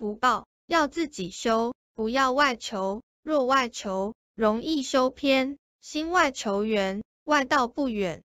福报要自己修，不要外求，若外求，容易修偏，心外求缘，外道不远。